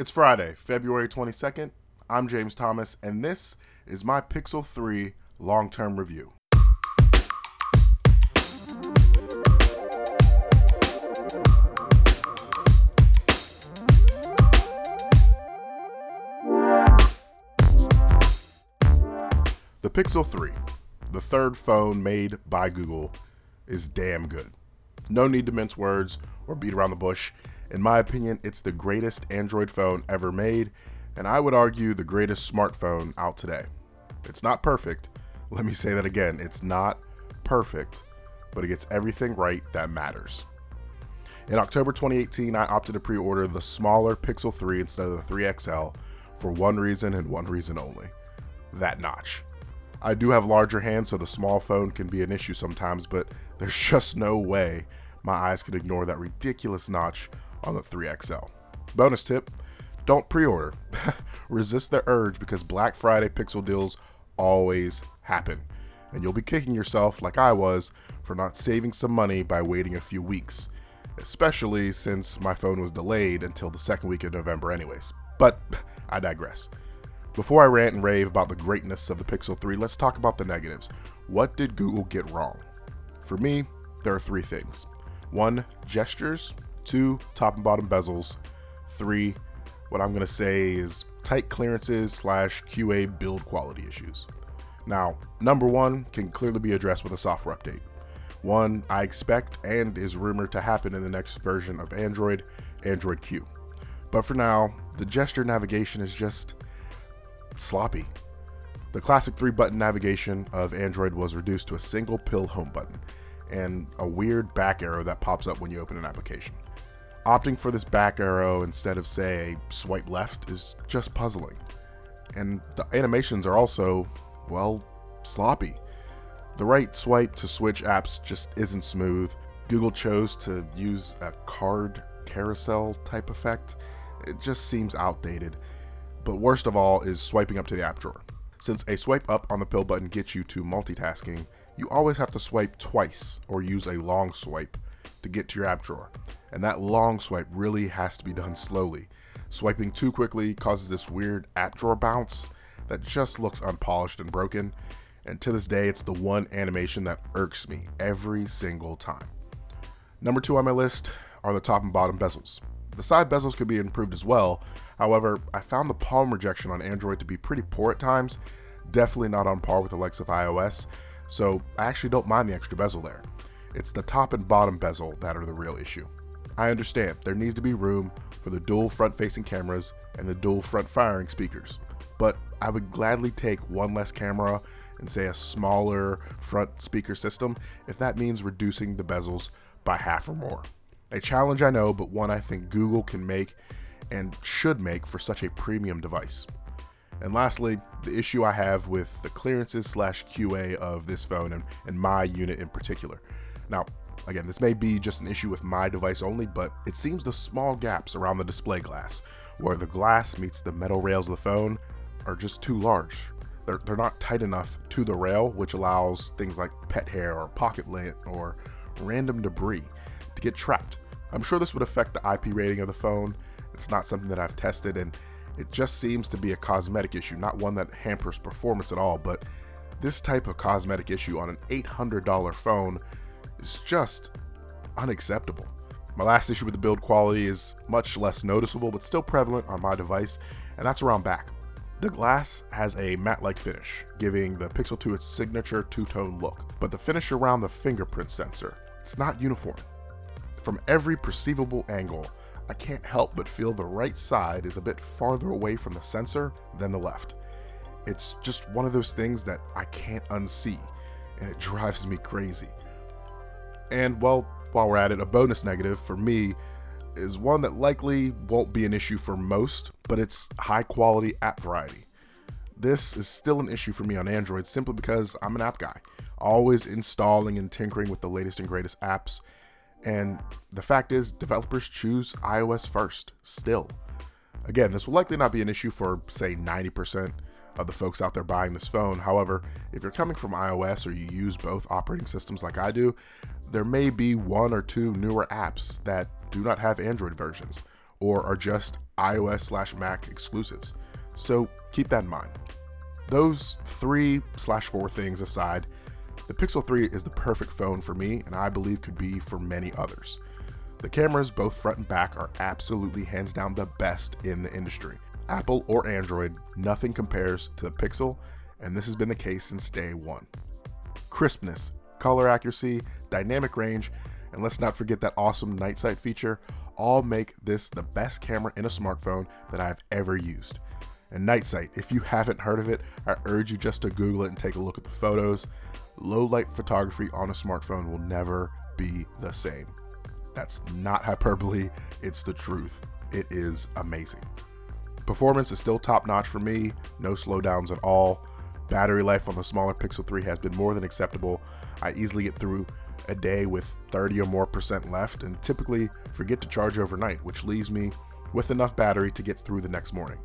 It's Friday, February 22nd. I'm James Thomas, and this is my Pixel 3 long term review. The Pixel 3, the third phone made by Google, is damn good. No need to mince words or beat around the bush. In my opinion, it's the greatest Android phone ever made, and I would argue the greatest smartphone out today. It's not perfect. Let me say that again. It's not perfect, but it gets everything right that matters. In October 2018, I opted to pre order the smaller Pixel 3 instead of the 3 XL for one reason and one reason only that notch. I do have larger hands, so the small phone can be an issue sometimes, but there's just no way my eyes could ignore that ridiculous notch on the 3XL. Bonus tip don't pre order. Resist the urge because Black Friday Pixel deals always happen, and you'll be kicking yourself, like I was, for not saving some money by waiting a few weeks, especially since my phone was delayed until the second week of November, anyways. But I digress. Before I rant and rave about the greatness of the Pixel 3, let's talk about the negatives. What did Google get wrong? For me, there are three things one, gestures, two, top and bottom bezels, three, what I'm going to say is tight clearances slash QA build quality issues. Now, number one can clearly be addressed with a software update. One I expect and is rumored to happen in the next version of Android, Android Q. But for now, the gesture navigation is just sloppy. The classic three button navigation of Android was reduced to a single pill home button and a weird back arrow that pops up when you open an application. Opting for this back arrow instead of, say, swipe left is just puzzling. And the animations are also, well, sloppy. The right swipe to switch apps just isn't smooth. Google chose to use a card carousel type effect. It just seems outdated but worst of all is swiping up to the app drawer. Since a swipe up on the pill button gets you to multitasking, you always have to swipe twice or use a long swipe to get to your app drawer. And that long swipe really has to be done slowly. Swiping too quickly causes this weird app drawer bounce that just looks unpolished and broken. And to this day, it's the one animation that irks me every single time. Number two on my list are the top and bottom bezels. The side bezels could be improved as well. However, I found the palm rejection on Android to be pretty poor at times, definitely not on par with the likes of iOS, so I actually don't mind the extra bezel there. It's the top and bottom bezel that are the real issue. I understand there needs to be room for the dual front facing cameras and the dual front firing speakers, but I would gladly take one less camera and say a smaller front speaker system if that means reducing the bezels by half or more. A challenge I know, but one I think Google can make and should make for such a premium device. And lastly, the issue I have with the clearances slash QA of this phone and, and my unit in particular. Now, again, this may be just an issue with my device only, but it seems the small gaps around the display glass, where the glass meets the metal rails of the phone, are just too large. They're, they're not tight enough to the rail, which allows things like pet hair or pocket lint or random debris to get trapped. I'm sure this would affect the IP rating of the phone. It's not something that I've tested, and it just seems to be a cosmetic issue, not one that hampers performance at all. But this type of cosmetic issue on an $800 phone is just unacceptable. My last issue with the build quality is much less noticeable, but still prevalent on my device, and that's around back. The glass has a matte like finish, giving the Pixel 2 its signature two tone look, but the finish around the fingerprint sensor, it's not uniform. From every perceivable angle, I can't help but feel the right side is a bit farther away from the sensor than the left. It's just one of those things that I can't unsee, and it drives me crazy. And well, while we're at it, a bonus negative for me is one that likely won't be an issue for most, but it's high quality app variety. This is still an issue for me on Android simply because I'm an app guy, always installing and tinkering with the latest and greatest apps and the fact is, developers choose iOS first, still. Again, this will likely not be an issue for, say, 90% of the folks out there buying this phone. However, if you're coming from iOS or you use both operating systems like I do, there may be one or two newer apps that do not have Android versions or are just iOS slash Mac exclusives. So keep that in mind. Those three slash four things aside, the Pixel 3 is the perfect phone for me, and I believe could be for many others. The cameras, both front and back, are absolutely hands down the best in the industry. Apple or Android, nothing compares to the Pixel, and this has been the case since day one. Crispness, color accuracy, dynamic range, and let's not forget that awesome night sight feature all make this the best camera in a smartphone that I've ever used. And night sight, if you haven't heard of it, I urge you just to Google it and take a look at the photos. Low light photography on a smartphone will never be the same. That's not hyperbole, it's the truth. It is amazing. Performance is still top notch for me, no slowdowns at all. Battery life on the smaller Pixel 3 has been more than acceptable. I easily get through a day with 30 or more percent left and typically forget to charge overnight, which leaves me with enough battery to get through the next morning.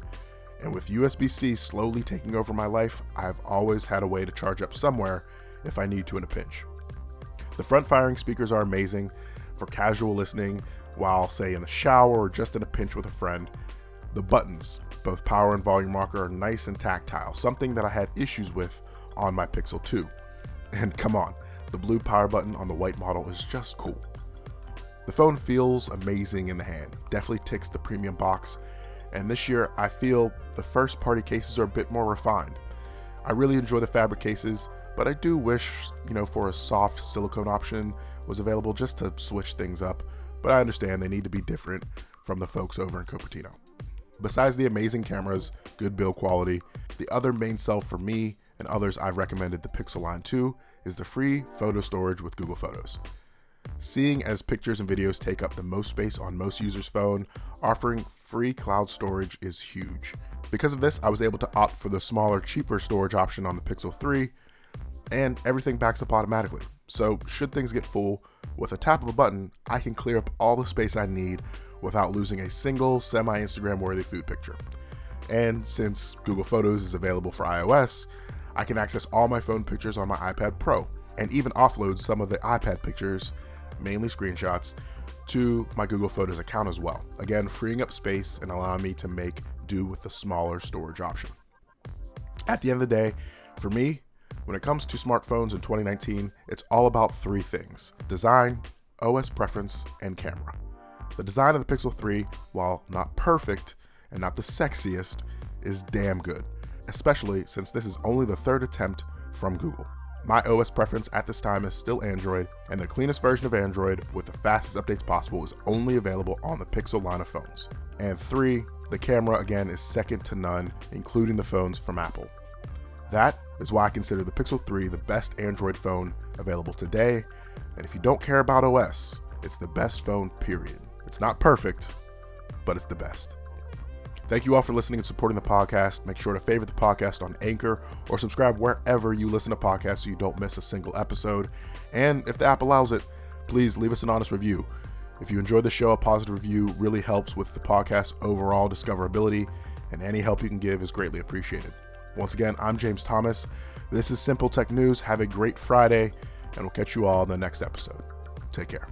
And with USB C slowly taking over my life, I've always had a way to charge up somewhere if I need to in a pinch. The front firing speakers are amazing for casual listening while, say, in the shower or just in a pinch with a friend. The buttons, both power and volume rocker, are nice and tactile, something that I had issues with on my Pixel 2. And come on, the blue power button on the white model is just cool. The phone feels amazing in the hand, definitely ticks the premium box, and this year I feel the first party cases are a bit more refined. I really enjoy the fabric cases, but I do wish, you know, for a soft silicone option was available just to switch things up, but I understand they need to be different from the folks over in Cupertino. Besides the amazing cameras, good build quality, the other main sell for me and others I've recommended the Pixel Line 2 is the free photo storage with Google Photos. Seeing as pictures and videos take up the most space on most users' phone, offering free cloud storage is huge. Because of this, I was able to opt for the smaller, cheaper storage option on the Pixel 3, and everything backs up automatically. So, should things get full, with a tap of a button, I can clear up all the space I need without losing a single semi Instagram worthy food picture. And since Google Photos is available for iOS, I can access all my phone pictures on my iPad Pro and even offload some of the iPad pictures, mainly screenshots, to my Google Photos account as well. Again, freeing up space and allowing me to make do with the smaller storage option. At the end of the day, for me, when it comes to smartphones in 2019, it's all about three things design, OS preference, and camera. The design of the Pixel 3, while not perfect and not the sexiest, is damn good, especially since this is only the third attempt from Google. My OS preference at this time is still Android, and the cleanest version of Android with the fastest updates possible is only available on the Pixel line of phones. And three, the camera again is second to none, including the phones from Apple. That is why I consider the Pixel 3 the best Android phone available today, and if you don't care about OS, it's the best phone, period. It's not perfect, but it's the best. Thank you all for listening and supporting the podcast. Make sure to favorite the podcast on Anchor or subscribe wherever you listen to podcasts so you don't miss a single episode. And if the app allows it, please leave us an honest review. If you enjoyed the show, a positive review really helps with the podcast's overall discoverability, and any help you can give is greatly appreciated. Once again, I'm James Thomas. This is Simple Tech News. Have a great Friday, and we'll catch you all in the next episode. Take care.